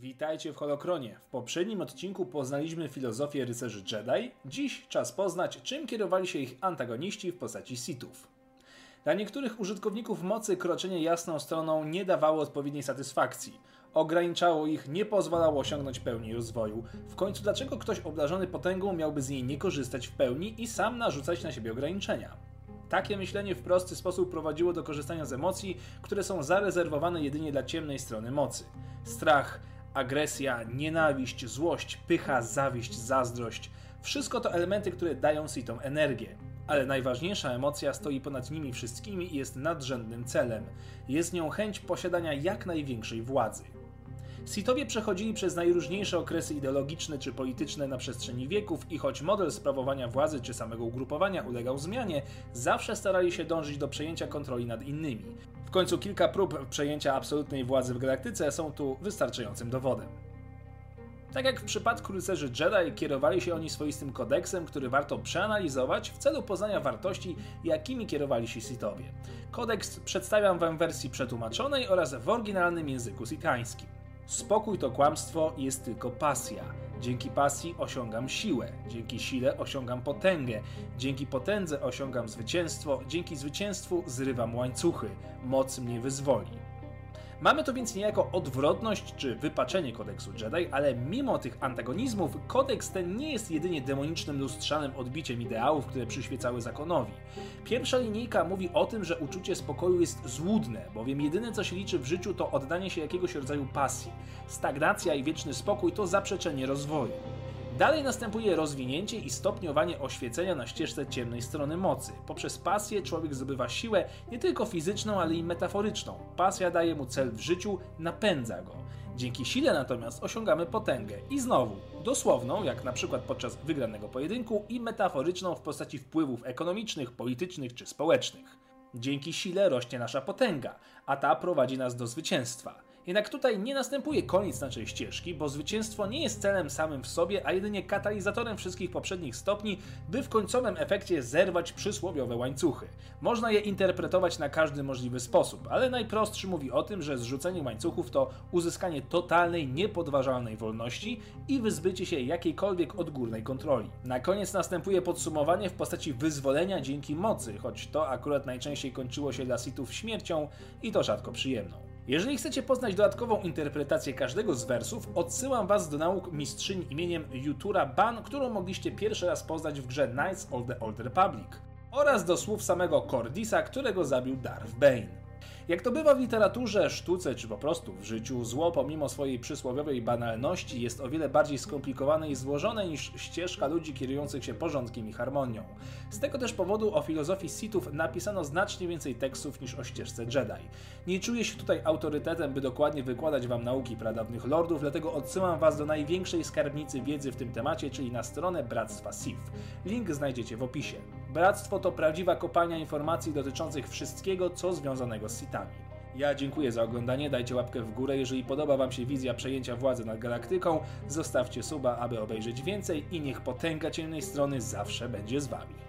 Witajcie w Holokronie. W poprzednim odcinku poznaliśmy filozofię rycerzy Jedi. Dziś czas poznać, czym kierowali się ich antagoniści w postaci Sithów. Dla niektórych użytkowników mocy kroczenie jasną stroną nie dawało odpowiedniej satysfakcji. Ograniczało ich, nie pozwalało osiągnąć pełni rozwoju. W końcu dlaczego ktoś obdarzony potęgą miałby z niej nie korzystać w pełni i sam narzucać na siebie ograniczenia? Takie myślenie w prosty sposób prowadziło do korzystania z emocji, które są zarezerwowane jedynie dla ciemnej strony mocy. Strach, agresja, nienawiść, złość, pycha, zawiść, zazdrość wszystko to elementy, które dają Sithom energię. Ale najważniejsza emocja stoi ponad nimi wszystkimi i jest nadrzędnym celem. Jest nią chęć posiadania jak największej władzy. Sithowie przechodzili przez najróżniejsze okresy ideologiczne czy polityczne na przestrzeni wieków i choć model sprawowania władzy czy samego ugrupowania ulegał zmianie, zawsze starali się dążyć do przejęcia kontroli nad innymi. W końcu kilka prób przejęcia absolutnej władzy w galaktyce są tu wystarczającym dowodem. Tak jak w przypadku rycerzy Jedi, kierowali się oni swoistym kodeksem, który warto przeanalizować w celu poznania wartości, jakimi kierowali się Sithowie. Kodeks przedstawiam wam w wersji przetłumaczonej oraz w oryginalnym języku sitańskim. Spokój to kłamstwo jest tylko pasja. Dzięki pasji osiągam siłę, dzięki sile osiągam potęgę, dzięki potędze osiągam zwycięstwo, dzięki zwycięstwu zrywam łańcuchy, moc mnie wyzwoli. Mamy tu więc niejako odwrotność czy wypaczenie kodeksu Jedi, ale mimo tych antagonizmów, kodeks ten nie jest jedynie demonicznym lustrzanym odbiciem ideałów, które przyświecały zakonowi. Pierwsza linijka mówi o tym, że uczucie spokoju jest złudne, bowiem jedyne co się liczy w życiu to oddanie się jakiegoś rodzaju pasji. Stagnacja i wieczny spokój to zaprzeczenie rozwoju. Dalej następuje rozwinięcie i stopniowanie oświecenia na ścieżce ciemnej strony mocy. Poprzez pasję człowiek zdobywa siłę nie tylko fizyczną, ale i metaforyczną. Pasja daje mu cel w życiu, napędza go. Dzięki sile natomiast osiągamy potęgę. I znowu, dosłowną, jak na przykład podczas wygranego pojedynku, i metaforyczną w postaci wpływów ekonomicznych, politycznych czy społecznych. Dzięki sile rośnie nasza potęga, a ta prowadzi nas do zwycięstwa. Jednak tutaj nie następuje koniec naszej ścieżki, bo zwycięstwo nie jest celem samym w sobie, a jedynie katalizatorem wszystkich poprzednich stopni, by w końcowym efekcie zerwać przysłowiowe łańcuchy. Można je interpretować na każdy możliwy sposób, ale najprostszy mówi o tym, że zrzucenie łańcuchów to uzyskanie totalnej, niepodważalnej wolności i wyzbycie się jakiejkolwiek odgórnej kontroli. Na koniec następuje podsumowanie w postaci wyzwolenia dzięki mocy, choć to akurat najczęściej kończyło się dla Sithów śmiercią i to rzadko przyjemną. Jeżeli chcecie poznać dodatkową interpretację każdego z wersów, odsyłam Was do nauk mistrzyni imieniem Jutura Ban, którą mogliście pierwszy raz poznać w grze Knights of the Old Republic, oraz do słów samego Cordisa, którego zabił Darth Bane. Jak to bywa w literaturze, sztuce czy po prostu w życiu, zło pomimo swojej przysłowiowej banalności jest o wiele bardziej skomplikowane i złożone niż ścieżka ludzi kierujących się porządkiem i harmonią. Z tego też powodu o filozofii Sithów napisano znacznie więcej tekstów niż o ścieżce Jedi. Nie czuję się tutaj autorytetem, by dokładnie wykładać wam nauki pradawnych lordów, dlatego odsyłam was do największej skarbnicy wiedzy w tym temacie, czyli na stronę Bractwa Sith. Link znajdziecie w opisie. Bractwo to prawdziwa kopalnia informacji dotyczących wszystkiego, co związanego z Sithami. Ja dziękuję za oglądanie, dajcie łapkę w górę, jeżeli podoba Wam się wizja przejęcia władzy nad galaktyką, zostawcie suba, aby obejrzeć więcej i niech potęga ciemnej strony zawsze będzie z Wami.